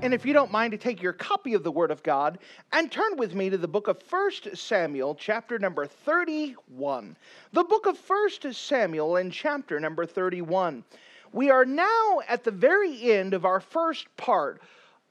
And if you don't mind to take your copy of the Word of God and turn with me to the book of 1 Samuel, chapter number 31. The book of 1 Samuel in chapter number 31. We are now at the very end of our first part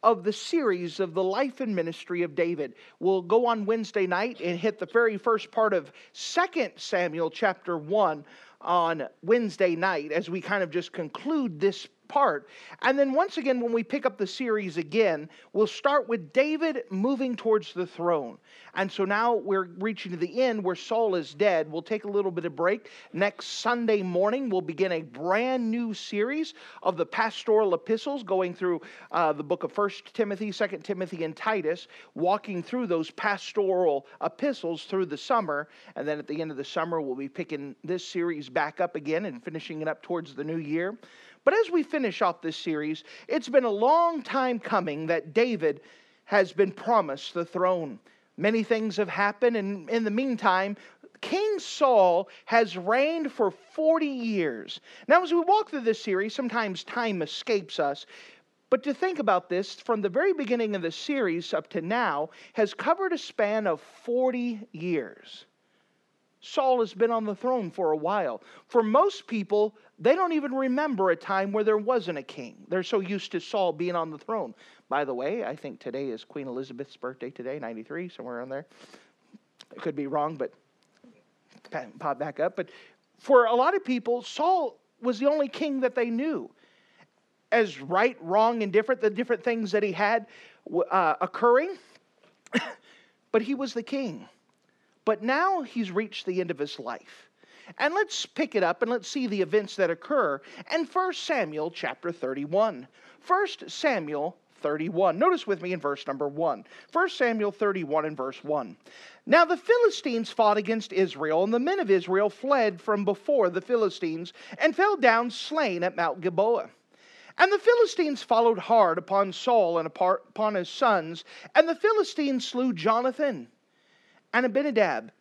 of the series of the life and ministry of David. We'll go on Wednesday night and hit the very first part of 2 Samuel chapter 1 on Wednesday night as we kind of just conclude this part. And then once again, when we pick up the series again, we'll start with David moving towards the throne. And so now we're reaching to the end where Saul is dead. We'll take a little bit of break. Next Sunday morning, we'll begin a brand new series of the pastoral epistles, going through uh, the book of First Timothy, Second Timothy, and Titus, walking through those pastoral epistles through the summer. And then at the end of the summer, we'll be picking this series back up again and finishing it up towards the new year. But as we finish off this series, it's been a long time coming that David has been promised the throne. Many things have happened, and in the meantime, King Saul has reigned for 40 years. Now, as we walk through this series, sometimes time escapes us. But to think about this, from the very beginning of the series up to now, has covered a span of 40 years. Saul has been on the throne for a while. For most people, they don't even remember a time where there wasn't a king. They're so used to Saul being on the throne. By the way, I think today is Queen Elizabeth's birthday today, 93, somewhere around there. I could be wrong, but pop back up. But for a lot of people, Saul was the only king that they knew. As right, wrong, and different, the different things that he had uh, occurring, but he was the king. But now he's reached the end of his life. And let's pick it up and let's see the events that occur in 1 Samuel chapter 31. 1 Samuel 31. Notice with me in verse number 1. 1 Samuel 31 and verse 1. Now the Philistines fought against Israel, and the men of Israel fled from before the Philistines and fell down slain at Mount Gilboa. And the Philistines followed hard upon Saul and upon his sons, and the Philistines slew Jonathan and Abinadab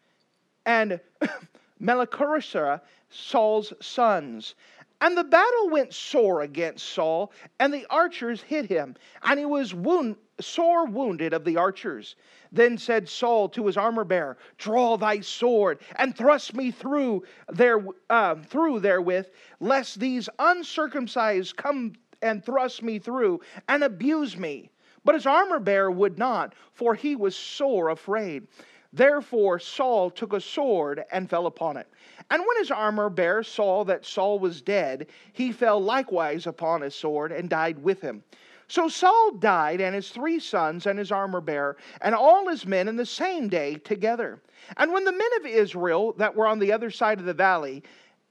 and Malchishua, Saul's sons. And the battle went sore against Saul, and the archers hit him, and he was wound, sore wounded of the archers. Then said Saul to his armor bearer, Draw thy sword and thrust me through there, uh, through therewith, lest these uncircumcised come and thrust me through and abuse me. But his armor bearer would not, for he was sore afraid. Therefore Saul took a sword and fell upon it. And when his armor bearer saw that Saul was dead, he fell likewise upon his sword and died with him. So Saul died, and his three sons, and his armor bearer, and all his men in the same day together. And when the men of Israel that were on the other side of the valley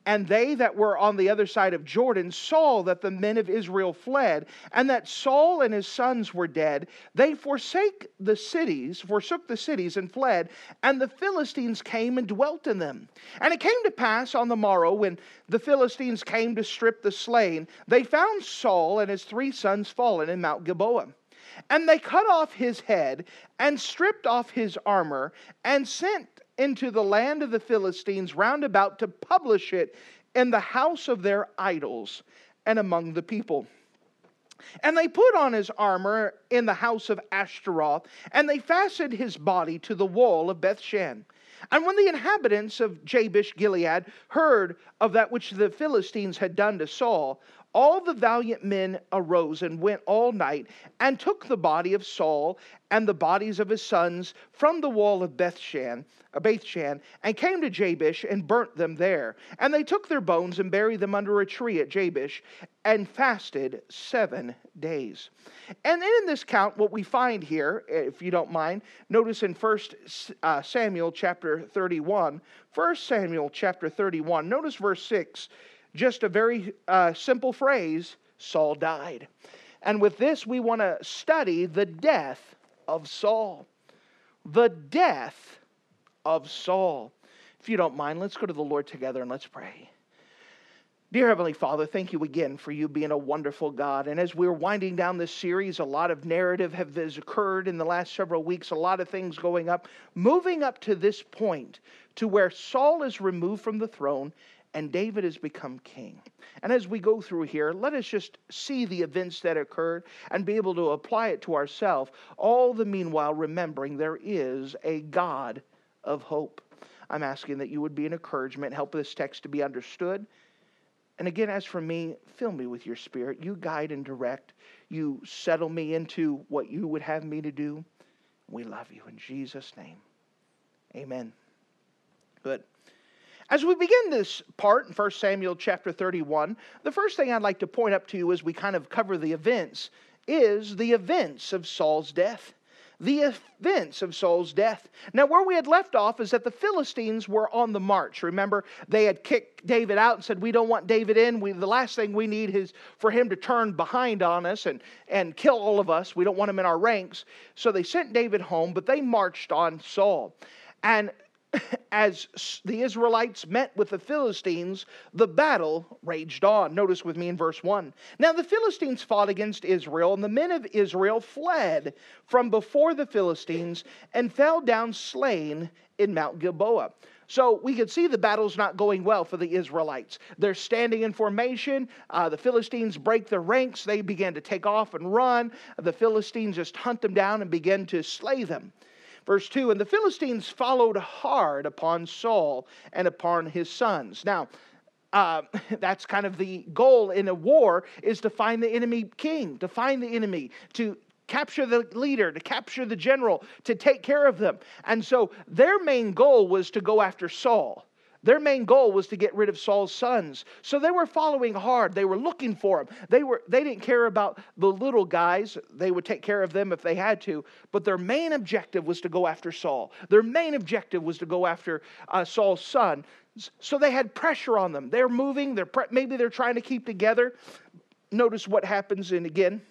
and they that were on the other side of Jordan saw that the men of Israel fled, and that Saul and his sons were dead. They forsake the cities, forsook the cities, and fled, and the Philistines came and dwelt in them. And it came to pass on the morrow, when the Philistines came to strip the slain, they found Saul and his three sons fallen in Mount Gilboa. And they cut off his head, and stripped off his armor, and sent into the land of the Philistines round about to publish it in the house of their idols and among the people. And they put on his armor in the house of Ashtaroth, and they fastened his body to the wall of Bethshan. And when the inhabitants of Jabesh Gilead heard of that which the Philistines had done to Saul, all the valiant men arose and went all night and took the body of Saul and the bodies of his sons from the wall of Bethshan, uh, Bethshan and came to Jabesh and burnt them there. And they took their bones and buried them under a tree at Jabesh and fasted seven days. And then in this count, what we find here, if you don't mind, notice in First uh, Samuel chapter 31, First Samuel chapter 31, notice verse 6 just a very uh, simple phrase Saul died. And with this, we want to study the death of Saul. the death of Saul. If you don't mind, let's go to the Lord together and let's pray. Dear Heavenly Father, thank you again for you being a wonderful God. And as we're winding down this series, a lot of narrative has occurred in the last several weeks, a lot of things going up, moving up to this point to where Saul is removed from the throne and David has become king. And as we go through here, let us just see the events that occurred and be able to apply it to ourselves, all the meanwhile remembering there is a God of hope. I'm asking that you would be an encouragement, help this text to be understood. And again, as for me, fill me with your spirit. You guide and direct. You settle me into what you would have me to do. We love you in Jesus' name. Amen. Good. As we begin this part in 1 Samuel chapter 31, the first thing I'd like to point up to you as we kind of cover the events is the events of Saul's death. The events of Saul's death. Now, where we had left off is that the Philistines were on the march. Remember, they had kicked David out and said, We don't want David in. We, the last thing we need is for him to turn behind on us and, and kill all of us. We don't want him in our ranks. So they sent David home, but they marched on Saul. And as the Israelites met with the Philistines, the battle raged on. Notice with me in verse 1. Now the Philistines fought against Israel, and the men of Israel fled from before the Philistines and fell down slain in Mount Gilboa. So we could see the battle's not going well for the Israelites. They're standing in formation. Uh, the Philistines break their ranks. They begin to take off and run. The Philistines just hunt them down and begin to slay them. Verse 2 And the Philistines followed hard upon Saul and upon his sons. Now, uh, that's kind of the goal in a war is to find the enemy king, to find the enemy, to capture the leader, to capture the general, to take care of them. And so their main goal was to go after Saul. Their main goal was to get rid of Saul's sons. So they were following hard. They were looking for him. They, were, they didn't care about the little guys. They would take care of them if they had to. But their main objective was to go after Saul. Their main objective was to go after uh, Saul's son. So they had pressure on them. They're moving. They're pre- maybe they're trying to keep together. Notice what happens in again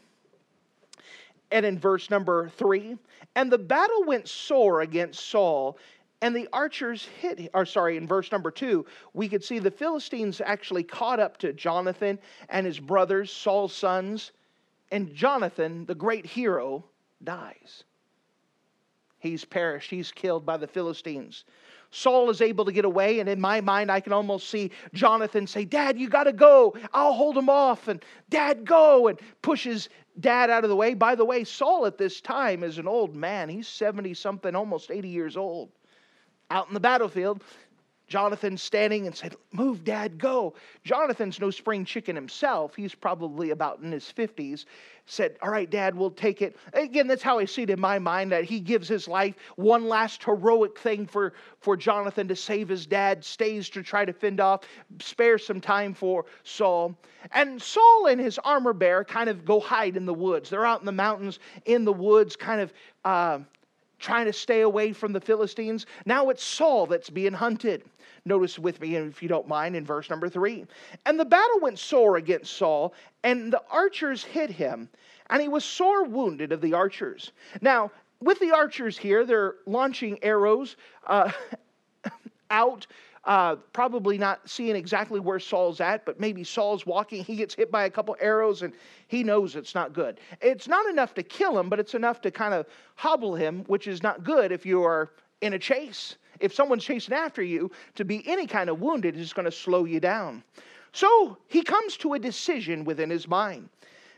and in verse number three. And the battle went sore against Saul, and the archers hit, or sorry, in verse number two, we could see the Philistines actually caught up to Jonathan and his brothers, Saul's sons, and Jonathan, the great hero, dies. He's perished, he's killed by the Philistines. Saul is able to get away, and in my mind, I can almost see Jonathan say, Dad, you got to go. I'll hold him off. And Dad, go. And pushes dad out of the way. By the way, Saul at this time is an old man. He's 70 something, almost 80 years old out in the battlefield. Jonathan standing and said, Move, Dad, go. Jonathan's no spring chicken himself. He's probably about in his 50s. Said, All right, Dad, we'll take it. Again, that's how I see it in my mind that he gives his life one last heroic thing for, for Jonathan to save his dad, stays to try to fend off, spare some time for Saul. And Saul and his armor bearer kind of go hide in the woods. They're out in the mountains, in the woods, kind of. Uh, trying to stay away from the Philistines. Now it's Saul that's being hunted. Notice with me, if you don't mind, in verse number three. And the battle went sore against Saul, and the archers hit him, and he was sore wounded of the archers. Now, with the archers here, they're launching arrows uh, out uh, probably not seeing exactly where Saul's at, but maybe Saul's walking. He gets hit by a couple arrows and he knows it's not good. It's not enough to kill him, but it's enough to kind of hobble him, which is not good if you are in a chase. If someone's chasing after you, to be any kind of wounded is going to slow you down. So he comes to a decision within his mind.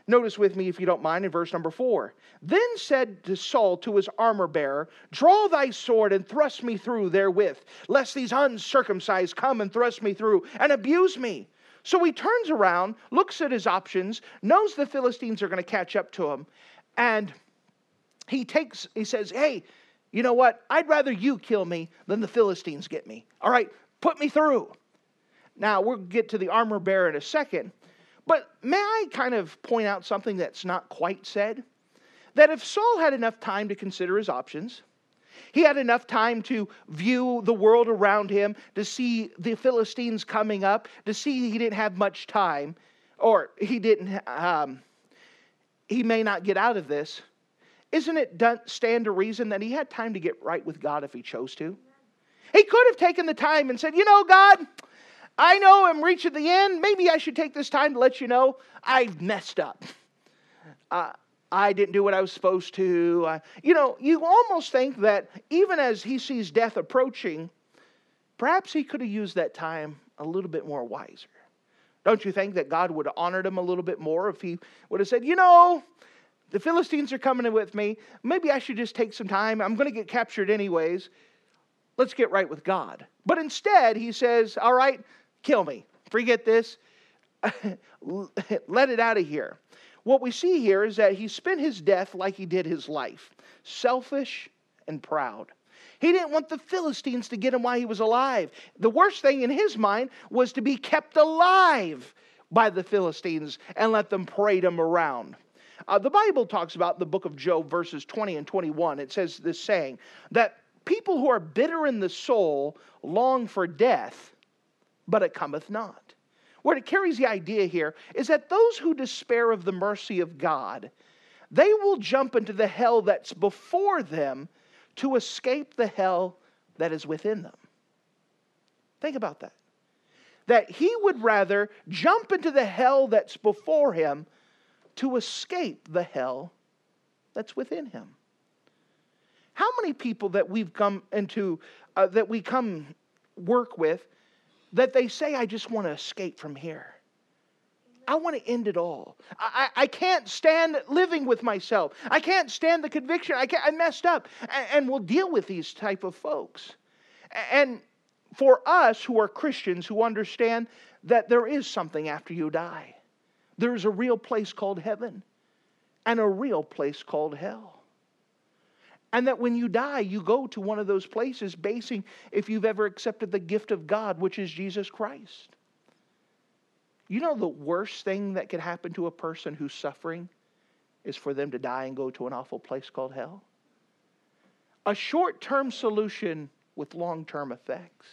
Notice with me, if you don't mind, in verse number four. Then said to Saul to his armor bearer, Draw thy sword and thrust me through therewith, lest these uncircumcised come and thrust me through and abuse me. So he turns around, looks at his options, knows the Philistines are going to catch up to him, and he takes, he says, Hey, you know what? I'd rather you kill me than the Philistines get me. All right, put me through. Now, we'll get to the armor bearer in a second, but may I kind of point out something that's not quite said? That if Saul had enough time to consider his options, he had enough time to view the world around him, to see the Philistines coming up, to see he didn't have much time, or he didn't, um, he may not get out of this. isn't it stand to reason that he had time to get right with God if he chose to? He could have taken the time and said, You know, God, I know I'm reaching the end. Maybe I should take this time to let you know I've messed up. Uh, I didn't do what I was supposed to. Uh, you know, you almost think that even as he sees death approaching, perhaps he could have used that time a little bit more wiser. Don't you think that God would have honored him a little bit more if he would have said, You know, the Philistines are coming with me. Maybe I should just take some time. I'm going to get captured anyways. Let's get right with God. But instead, he says, All right, kill me. Forget this. Let it out of here. What we see here is that he spent his death like he did his life selfish and proud. He didn't want the Philistines to get him while he was alive. The worst thing in his mind was to be kept alive by the Philistines and let them parade him around. Uh, the Bible talks about the book of Job, verses 20 and 21. It says this saying that people who are bitter in the soul long for death, but it cometh not. What it carries the idea here is that those who despair of the mercy of God, they will jump into the hell that's before them to escape the hell that is within them. Think about that. That he would rather jump into the hell that's before him to escape the hell that's within him. How many people that we've come into, uh, that we come work with, that they say, I just want to escape from here. I want to end it all. I, I, can't stand living with myself. I can't stand the conviction. I, I messed up. And, and we'll deal with these type of folks. And for us who are Christians who understand that there is something after you die, there's a real place called heaven and a real place called hell. And that when you die, you go to one of those places basing if you've ever accepted the gift of God, which is Jesus Christ. You know, the worst thing that could happen to a person who's suffering is for them to die and go to an awful place called hell. A short term solution with long term effects.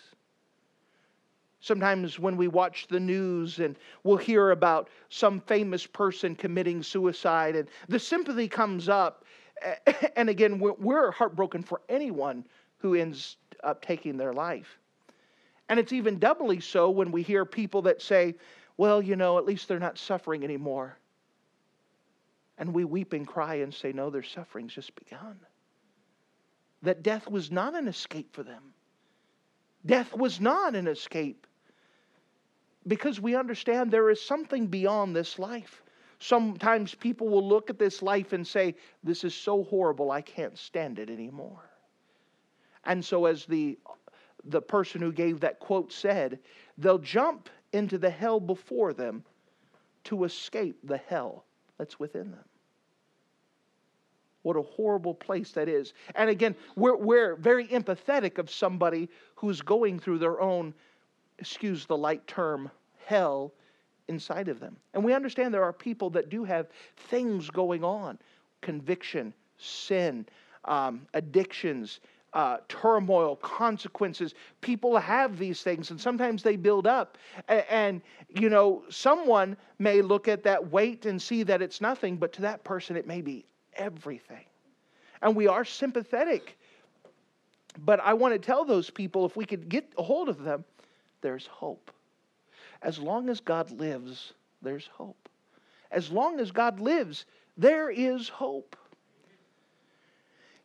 Sometimes when we watch the news and we'll hear about some famous person committing suicide, and the sympathy comes up. And again, we're heartbroken for anyone who ends up taking their life. And it's even doubly so when we hear people that say, well, you know, at least they're not suffering anymore. And we weep and cry and say, no, their suffering's just begun. That death was not an escape for them. Death was not an escape because we understand there is something beyond this life. Sometimes people will look at this life and say, This is so horrible, I can't stand it anymore. And so, as the, the person who gave that quote said, they'll jump into the hell before them to escape the hell that's within them. What a horrible place that is. And again, we're, we're very empathetic of somebody who's going through their own excuse the light term, hell inside of them. And we understand there are people that do have things going on conviction, sin, um, addictions, uh, turmoil, consequences. People have these things, and sometimes they build up. And, and, you know, someone may look at that weight and see that it's nothing, but to that person, it may be everything. And we are sympathetic. But I want to tell those people if we could get a hold of them, there's hope. As long as God lives, there's hope. As long as God lives, there is hope.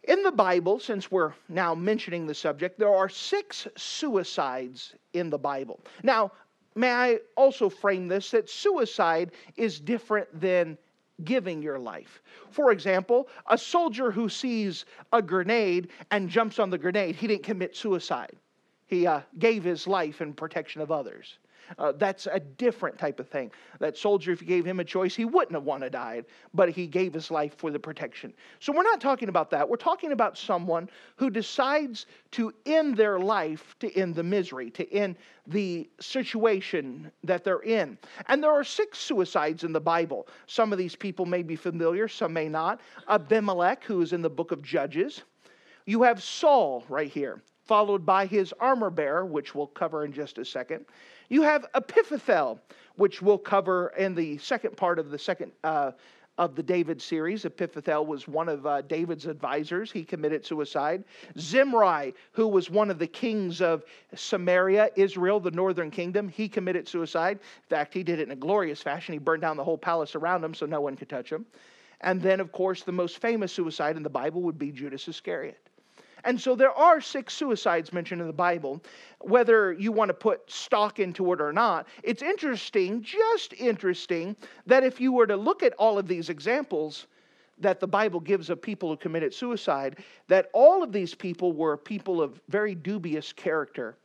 In the Bible, since we're now mentioning the subject, there are six suicides in the Bible. Now, may I also frame this that suicide is different than giving your life. For example, a soldier who sees a grenade and jumps on the grenade, he didn't commit suicide. He uh, gave his life in protection of others. Uh, that's a different type of thing. That soldier, if you gave him a choice, he wouldn't have wanted to die, but he gave his life for the protection. So we're not talking about that. We're talking about someone who decides to end their life to end the misery, to end the situation that they're in. And there are six suicides in the Bible. Some of these people may be familiar, some may not. Abimelech, who is in the book of Judges. You have Saul right here followed by his armor bearer, which we'll cover in just a second. You have Ahithophel, which we'll cover in the second part of the second uh, of the David series. Ahithophel was one of uh, David's advisors. He committed suicide. Zimri, who was one of the kings of Samaria, Israel, the northern kingdom, he committed suicide. In fact, he did it in a glorious fashion. He burned down the whole palace around him so no one could touch him. And then, of course, the most famous suicide in the Bible would be Judas Iscariot. And so there are six suicides mentioned in the Bible. Whether you want to put stock into it or not, it's interesting, just interesting, that if you were to look at all of these examples that the Bible gives of people who committed suicide, that all of these people were people of very dubious character.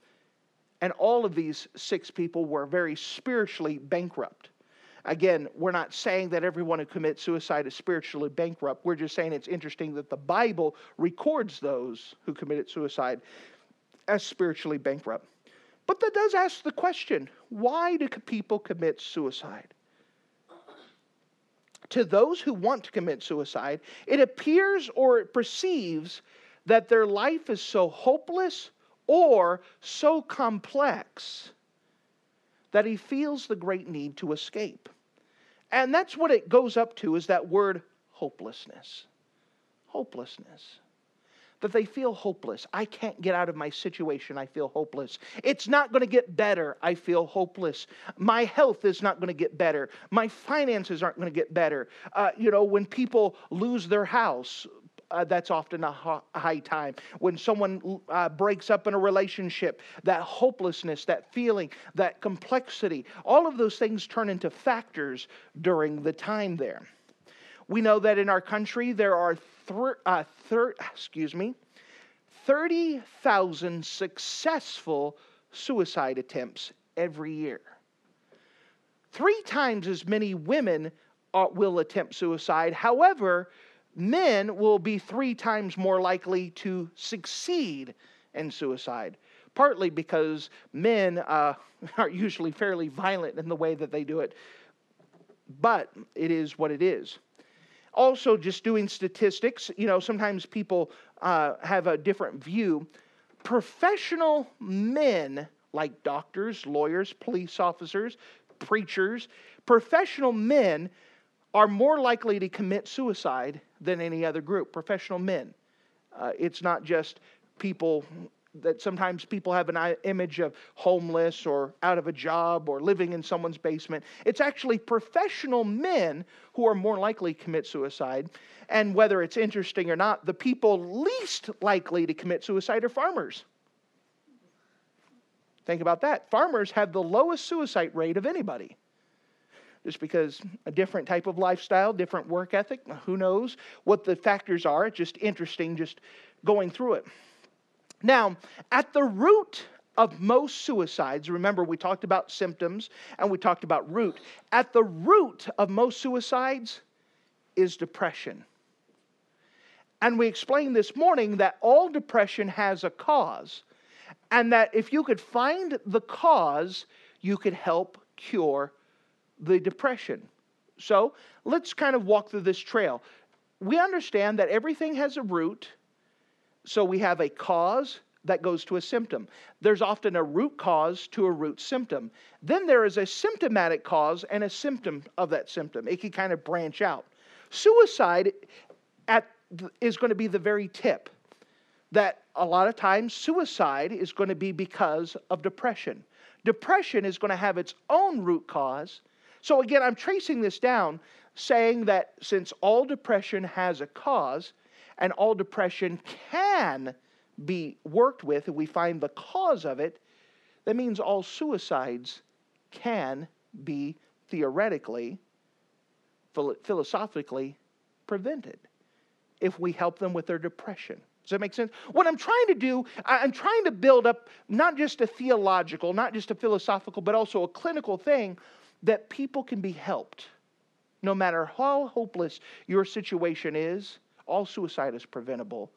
And all of these six people were very spiritually bankrupt. Again, we're not saying that everyone who commits suicide is spiritually bankrupt. We're just saying it's interesting that the Bible records those who committed suicide as spiritually bankrupt. But that does ask the question why do people commit suicide? To those who want to commit suicide, it appears or it perceives that their life is so hopeless or so complex that he feels the great need to escape. And that's what it goes up to is that word hopelessness. Hopelessness. That they feel hopeless. I can't get out of my situation. I feel hopeless. It's not going to get better. I feel hopeless. My health is not going to get better. My finances aren't going to get better. Uh, you know, when people lose their house, uh, that's often a high time. When someone uh, breaks up in a relationship, that hopelessness, that feeling, that complexity, all of those things turn into factors during the time there. We know that in our country there are thir- uh, thir- excuse me, 30,000 successful suicide attempts every year. Three times as many women uh, will attempt suicide. However, men will be three times more likely to succeed in suicide. Partly because men uh, are usually fairly violent in the way that they do it, but it is what it is. Also, just doing statistics, you know, sometimes people uh, have a different view. Professional men, like doctors, lawyers, police officers, preachers, professional men are more likely to commit suicide than any other group, professional men. Uh, it's not just people that sometimes people have an image of homeless or out of a job or living in someone's basement. It's actually professional men who are more likely to commit suicide. And whether it's interesting or not, the people least likely to commit suicide are farmers. Think about that. Farmers have the lowest suicide rate of anybody just because a different type of lifestyle, different work ethic, who knows what the factors are. It's just interesting just going through it. Now, at the root of most suicides, remember we talked about symptoms and we talked about root. At the root of most suicides is depression. And we explained this morning that all depression has a cause, and that if you could find the cause, you could help cure the depression. So let's kind of walk through this trail. We understand that everything has a root, so we have a cause that goes to a symptom. There's often a root cause to a root symptom. Then there is a symptomatic cause and a symptom of that symptom. It can kind of branch out. Suicide at, is going to be the very tip. That a lot of times suicide is going to be because of depression. Depression is going to have its own root cause so again, I'm tracing this down, saying that since all depression has a cause, and all depression can be worked with, and we find the cause of it, that means all suicides can be theoretically, philosophically prevented if we help them with their depression. Does that make sense? What I'm trying to do, I'm trying to build up not just a theological, not just a philosophical, but also a clinical thing that people can be helped. No matter how hopeless your situation is, all suicide is preventable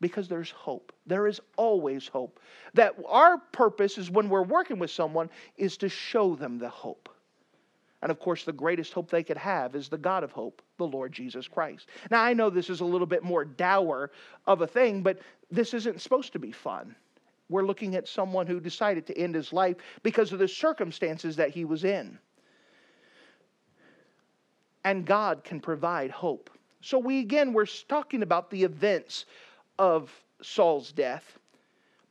because there's hope. There is always hope. That our purpose is when we're working with someone is to show them the hope. And of course, the greatest hope they could have is the God of hope, the Lord Jesus Christ. Now, I know this is a little bit more dour of a thing, but this isn't supposed to be fun. We're looking at someone who decided to end his life because of the circumstances that he was in. And God can provide hope. So, we again, we're talking about the events of Saul's death.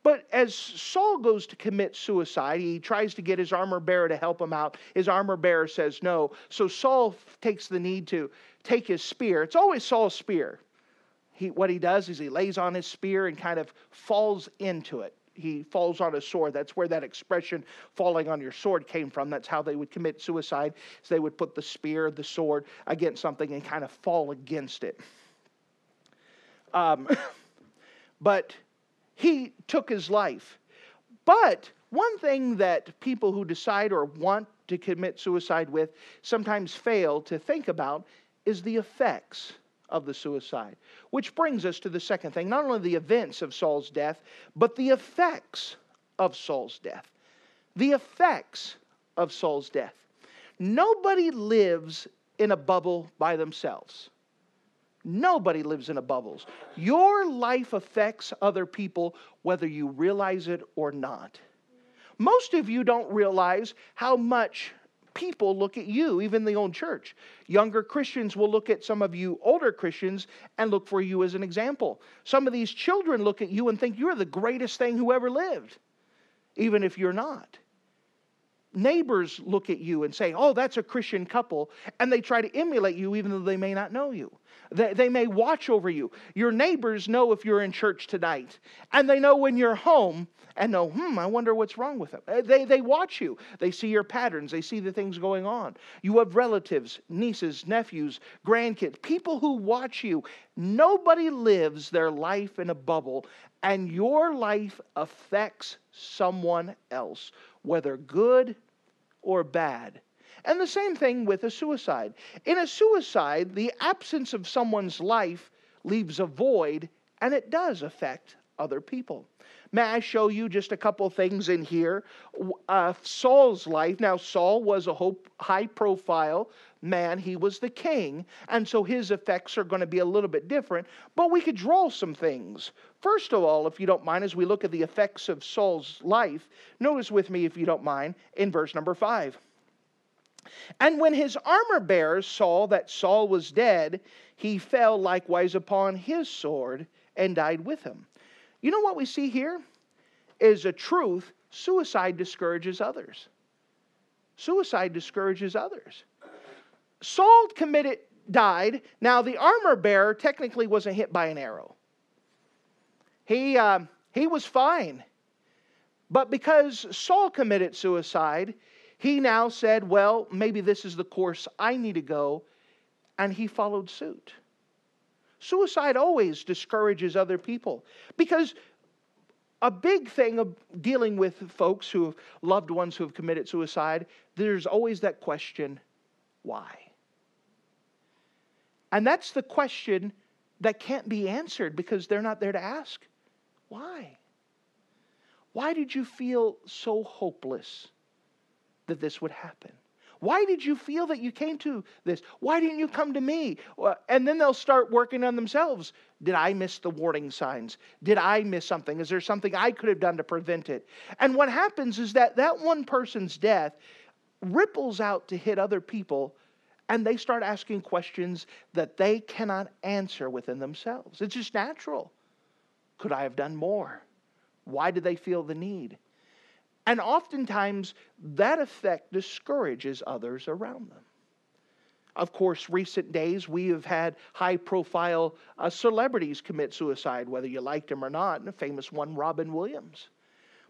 But as Saul goes to commit suicide, he tries to get his armor bearer to help him out. His armor bearer says no. So Saul takes the need to take his spear. It's always Saul's spear. He, what he does is he lays on his spear and kind of falls into it. He falls on a sword. That's where that expression falling on your sword came from. That's how they would commit suicide. So they would put the spear, the sword against something and kind of fall against it. Um, but he took his life. But one thing that people who decide or want to commit suicide with sometimes fail to think about is the effects of the suicide. Which brings us to the second thing not only the events of Saul's death, but the effects of Saul's death. The effects of Saul's death. Nobody lives in a bubble by themselves. Nobody lives in a bubble. Your life affects other people whether you realize it or not. Most of you don't realize how much people look at you, even the old church. Younger Christians will look at some of you older Christians and look for you as an example. Some of these children look at you and think you're the greatest thing who ever lived, even if you're not neighbors look at you and say, Oh, that's a Christian couple, and they try to emulate you even though they may not know you. They, they may watch over you. Your neighbors know if you're in church tonight, and they know when you're home and know, hmm, I wonder what's wrong with them. Uh, they, they watch you. They see your patterns. They see the things going on. You have relatives, nieces, nephews, grandkids, people who watch you. Nobody lives their life in a bubble, and your life affects someone else, whether good or bad. And the same thing with a suicide. In a suicide, the absence of someone's life leaves a void, and it does affect other people. May I show you just a couple things in here? Uh, Saul's life. Now, Saul was a high profile man, he was the king, and so his effects are going to be a little bit different, but we could draw some things. First of all, if you don't mind, as we look at the effects of Saul's life, notice with me, if you don't mind, in verse number five. And when his armor bearers saw that Saul was dead, he fell likewise upon his sword and died with him. You know what we see here is a truth suicide discourages others. Suicide discourages others. Saul committed, died. Now, the armor bearer technically wasn't hit by an arrow. He, uh, he was fine. But because Saul committed suicide, he now said, Well, maybe this is the course I need to go. And he followed suit. Suicide always discourages other people because a big thing of dealing with folks who have loved ones who have committed suicide, there's always that question why? And that's the question that can't be answered because they're not there to ask why? Why did you feel so hopeless? that this would happen? Why did you feel that you came to this? Why didn't you come to me? And then they'll start working on themselves. Did I miss the warning signs? Did I miss something? Is there something I could have done to prevent it? And what happens is that that one person's death ripples out to hit other people and they start asking questions that they cannot answer within themselves. It's just natural. Could I have done more? Why did they feel the need? And oftentimes, that effect discourages others around them. Of course, recent days we have had high profile uh, celebrities commit suicide, whether you liked them or not. And a famous one, Robin Williams.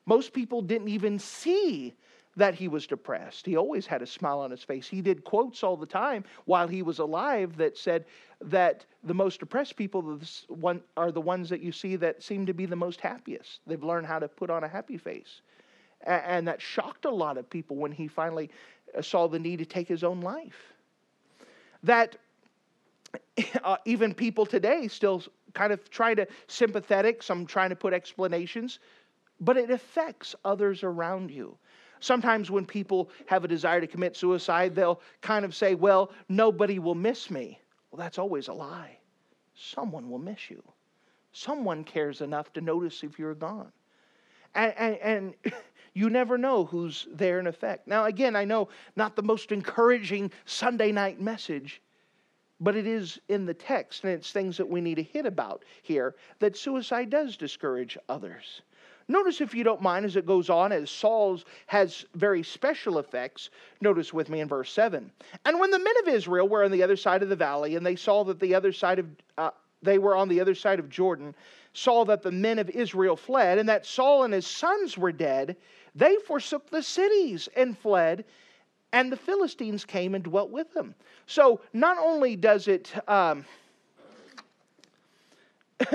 Most people didn't even see that he was depressed. He always had a smile on his face. He did quotes all the time while he was alive that said that the most depressed people are the ones that you see that seem to be the most happiest. They've learned how to put on a happy face. And that shocked a lot of people when he finally uh, saw the need to take his own life. That uh, even people today still kind of try to sympathetic, some trying to put explanations, but it affects others around you. Sometimes when people have a desire to commit suicide, they'll kind of say, Well, nobody will miss me. Well, that's always a lie. Someone will miss you. Someone cares enough to notice if you're gone. And, and, and you never know who's there in effect. Now, again, I know not the most encouraging Sunday night message, but it is in the text, and it's things that we need to hit about here that suicide does discourage others. Notice, if you don't mind, as it goes on, as Saul's has very special effects. Notice with me in verse 7. And when the men of Israel were on the other side of the valley, and they saw that the other side of, uh, they were on the other side of Jordan, saw that the men of Israel fled, and that Saul and his sons were dead, they forsook the cities and fled, and the Philistines came and dwelt with them. So not only does it. Um,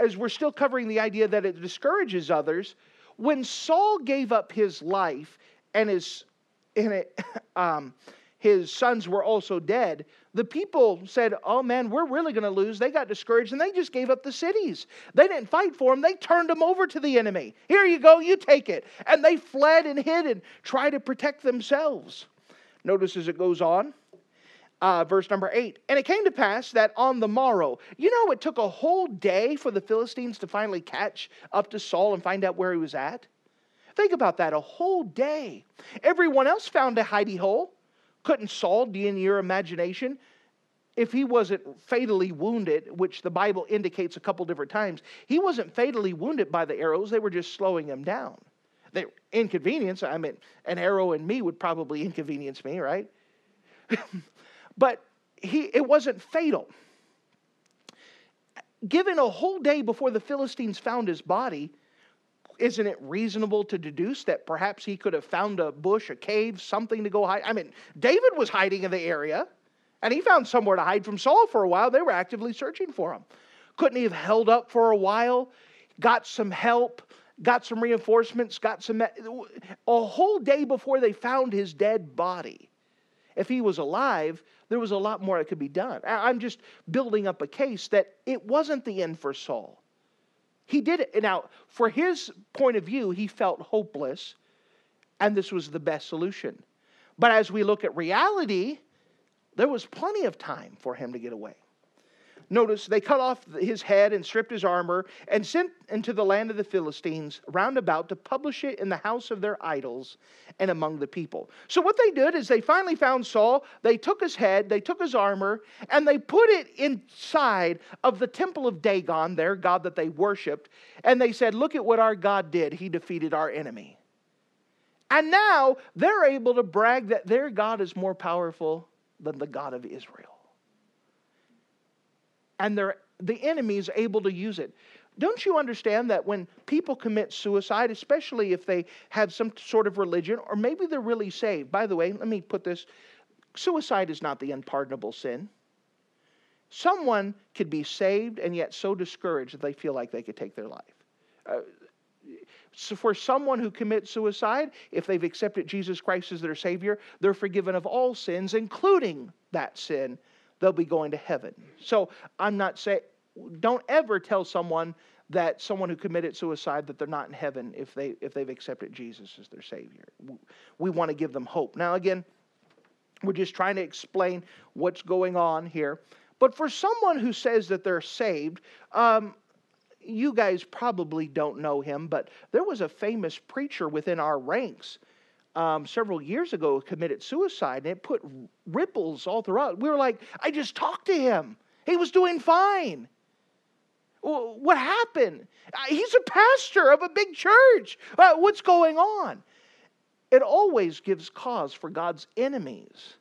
as we're still covering the idea that it discourages others, when Saul gave up his life and his, and it, um, his sons were also dead, the people said, Oh man, we're really going to lose. They got discouraged and they just gave up the cities. They didn't fight for them, they turned them over to the enemy. Here you go, you take it. And they fled and hid and tried to protect themselves. Notice as it goes on, uh, verse number eight. And it came to pass that on the morrow, you know, it took a whole day for the Philistines to finally catch up to Saul and find out where he was at. Think about that a whole day. Everyone else found a hidey hole. Couldn't Saul, be in your imagination, if he wasn't fatally wounded, which the Bible indicates a couple different times, he wasn't fatally wounded by the arrows, they were just slowing him down. They inconvenience, I mean, an arrow in me would probably inconvenience me, right? but he, it wasn't fatal. Given a whole day before the Philistines found his body, isn't it reasonable to deduce that perhaps he could have found a bush, a cave, something to go hide? I mean, David was hiding in the area, and he found somewhere to hide from Saul for a while. They were actively searching for him. Couldn't he have held up for a while, got some help, got some reinforcements, got some. A whole day before they found his dead body. If he was alive, there was a lot more that could be done. I'm just building up a case that it wasn't the end for Saul. He did it. Now, for his point of view, he felt hopeless, and this was the best solution. But as we look at reality, there was plenty of time for him to get away. Notice they cut off his head and stripped his armor and sent into the land of the Philistines round about to publish it in the house of their idols and among the people. So, what they did is they finally found Saul. They took his head, they took his armor, and they put it inside of the temple of Dagon, their god that they worshiped. And they said, Look at what our God did. He defeated our enemy. And now they're able to brag that their God is more powerful than the God of Israel and the enemy is able to use it. Don't you understand that when people commit suicide, especially if they have some sort of religion, or maybe they're really saved? By the way, let me put this suicide is not the unpardonable sin. Someone could be saved and yet so discouraged that they feel like they could take their life. Uh, so for someone who commits suicide, if they've accepted Jesus Christ as their Savior, they're forgiven of all sins, including that sin they'll be going to heaven. So I'm not saying, don't ever tell someone that someone who committed suicide that they're not in heaven if they if they've accepted Jesus as their savior. We want to give them hope. Now again, we're just trying to explain what's going on here. But for someone who says that they're saved, um, you guys probably don't know him, but there was a famous preacher within our ranks um, several years ago committed suicide, and it put ripples all throughout. We were like, I just talked to him. He was doing fine. What happened? He's a pastor of a big church. Uh, what's going on? It always gives cause for God's enemies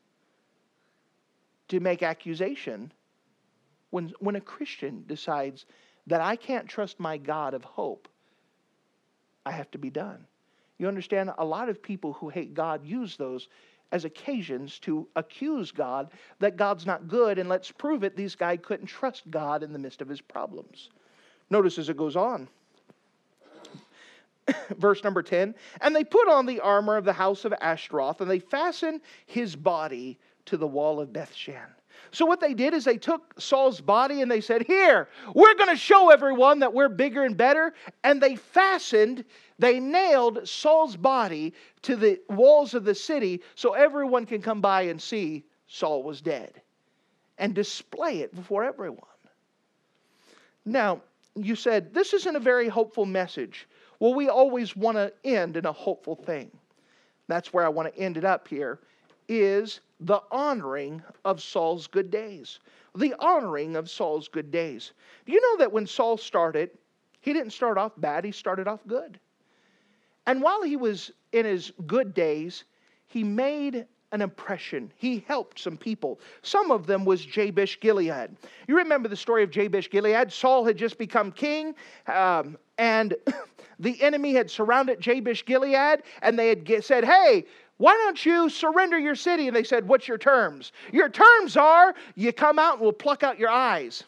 to make accusation when, when a Christian decides that I can't trust my God of hope. I have to be done. You understand? A lot of people who hate God use those as occasions to accuse God that God's not good, and let's prove it. These guy couldn't trust God in the midst of his problems. Notice as it goes on. Verse number 10 And they put on the armor of the house of Ashtaroth, and they fastened his body to the wall of Bethshan. So, what they did is they took Saul's body and they said, Here, we're going to show everyone that we're bigger and better. And they fastened, they nailed Saul's body to the walls of the city so everyone can come by and see Saul was dead and display it before everyone. Now, you said, This isn't a very hopeful message. Well, we always want to end in a hopeful thing. That's where I want to end it up here. Is the honoring of Saul's good days. The honoring of Saul's good days. Do you know that when Saul started, he didn't start off bad, he started off good. And while he was in his good days, he made an impression. He helped some people. Some of them was Jabesh Gilead. You remember the story of Jabesh Gilead? Saul had just become king, um, and the enemy had surrounded Jabesh Gilead, and they had said, Hey, why don't you surrender your city? And they said, What's your terms? Your terms are you come out and we'll pluck out your eyes.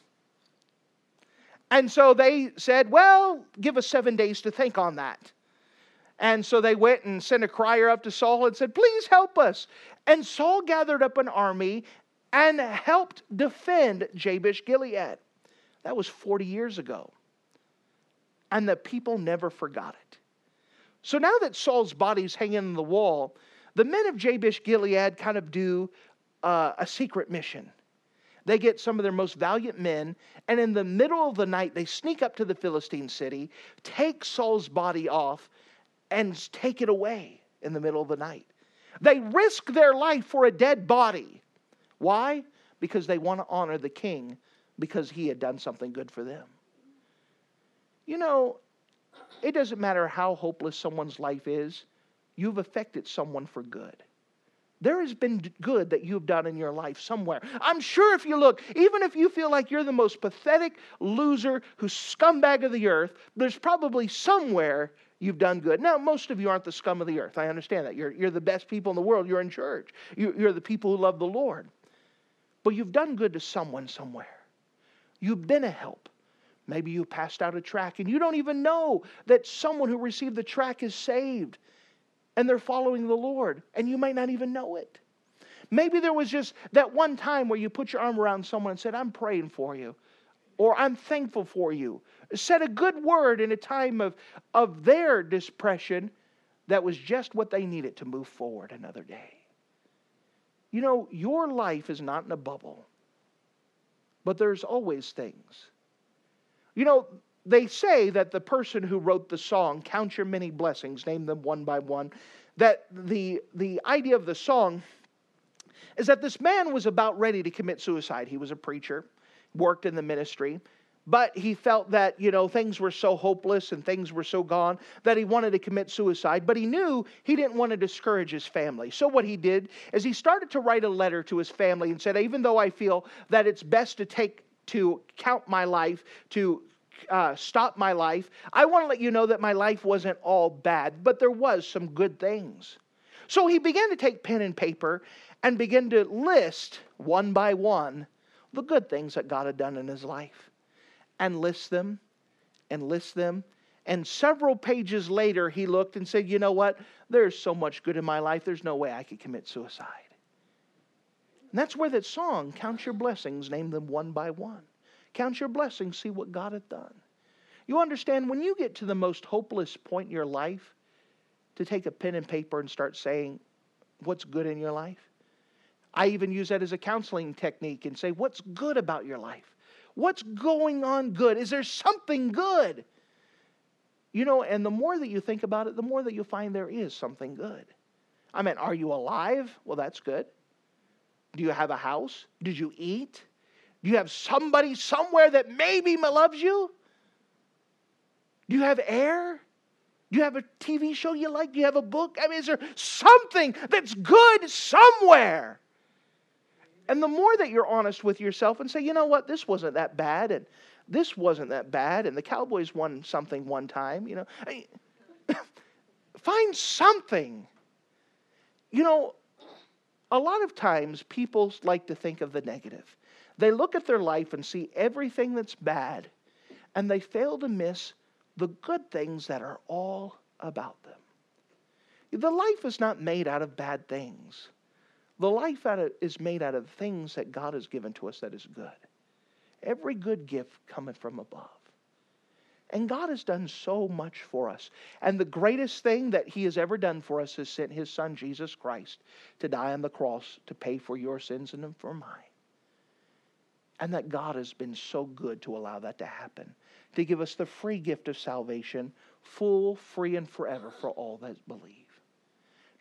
And so they said, Well, give us seven days to think on that. And so they went and sent a crier up to Saul and said, Please help us. And Saul gathered up an army and helped defend Jabesh Gilead. That was 40 years ago. And the people never forgot it. So now that Saul's body's hanging on the wall, the men of Jabesh Gilead kind of do uh, a secret mission. They get some of their most valiant men, and in the middle of the night, they sneak up to the Philistine city, take Saul's body off, and take it away in the middle of the night. They risk their life for a dead body. Why? Because they want to honor the king because he had done something good for them. You know, it doesn't matter how hopeless someone's life is, you've affected someone for good. There has been good that you've done in your life somewhere. I'm sure if you look, even if you feel like you're the most pathetic loser who's scumbag of the earth, there's probably somewhere you've done good. Now, most of you aren't the scum of the earth. I understand that. You're, you're the best people in the world. You're in church. You, you're the people who love the Lord. But you've done good to someone somewhere. You've been a help. Maybe you passed out a track and you don't even know that someone who received the track is saved and they're following the Lord, and you might not even know it. Maybe there was just that one time where you put your arm around someone and said, I'm praying for you, or I'm thankful for you, said a good word in a time of, of their depression that was just what they needed to move forward another day. You know, your life is not in a bubble, but there's always things. You know, they say that the person who wrote the song, Count Your Many Blessings, name them one by one, that the, the idea of the song is that this man was about ready to commit suicide. He was a preacher, worked in the ministry, but he felt that, you know, things were so hopeless and things were so gone that he wanted to commit suicide, but he knew he didn't want to discourage his family. So what he did is he started to write a letter to his family and said, even though I feel that it's best to take to count my life, to uh, stop my life, I want to let you know that my life wasn't all bad, but there was some good things. So he began to take pen and paper and begin to list one by one the good things that God had done in his life and list them and list them. And several pages later, he looked and said, You know what? There's so much good in my life, there's no way I could commit suicide. And that's where that song, Count Your Blessings, name them one by one. Count your blessings, see what God hath done. You understand, when you get to the most hopeless point in your life, to take a pen and paper and start saying what's good in your life. I even use that as a counseling technique and say, What's good about your life? What's going on good? Is there something good? You know, and the more that you think about it, the more that you find there is something good. I mean, are you alive? Well, that's good. Do you have a house? Did you eat? Do you have somebody somewhere that maybe loves you? Do you have air? Do you have a TV show you like? Do you have a book? I mean, is there something that's good somewhere? And the more that you're honest with yourself and say, you know what, this wasn't that bad, and this wasn't that bad, and the Cowboys won something one time, you know, I mean, find something. You know, a lot of times people like to think of the negative. They look at their life and see everything that's bad, and they fail to miss the good things that are all about them. The life is not made out of bad things. The life of, is made out of things that God has given to us that is good. Every good gift cometh from above. And God has done so much for us. And the greatest thing that He has ever done for us is sent His Son, Jesus Christ, to die on the cross to pay for your sins and for mine. And that God has been so good to allow that to happen, to give us the free gift of salvation, full, free, and forever for all that believe.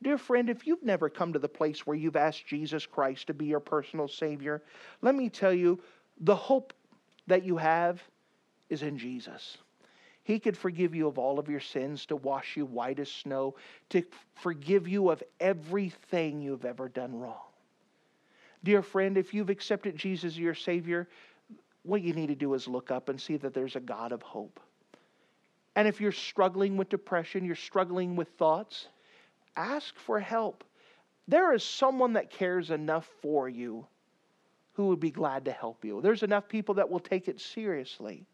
Dear friend, if you've never come to the place where you've asked Jesus Christ to be your personal Savior, let me tell you the hope that you have is in Jesus. He could forgive you of all of your sins, to wash you white as snow, to forgive you of everything you've ever done wrong. Dear friend, if you've accepted Jesus as your Savior, what you need to do is look up and see that there's a God of hope. And if you're struggling with depression, you're struggling with thoughts, ask for help. There is someone that cares enough for you who would be glad to help you. There's enough people that will take it seriously.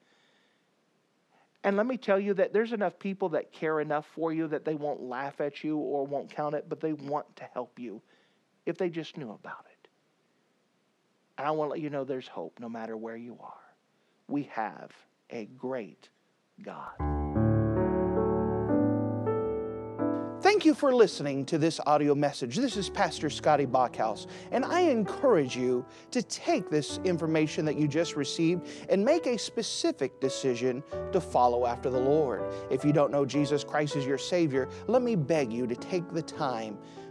And let me tell you that there's enough people that care enough for you that they won't laugh at you or won't count it, but they want to help you if they just knew about it. And I want to let you know there's hope no matter where you are. We have a great God. Thank you for listening to this audio message. This is Pastor Scotty Bachhaus, and I encourage you to take this information that you just received and make a specific decision to follow after the Lord. If you don't know Jesus Christ as your Savior, let me beg you to take the time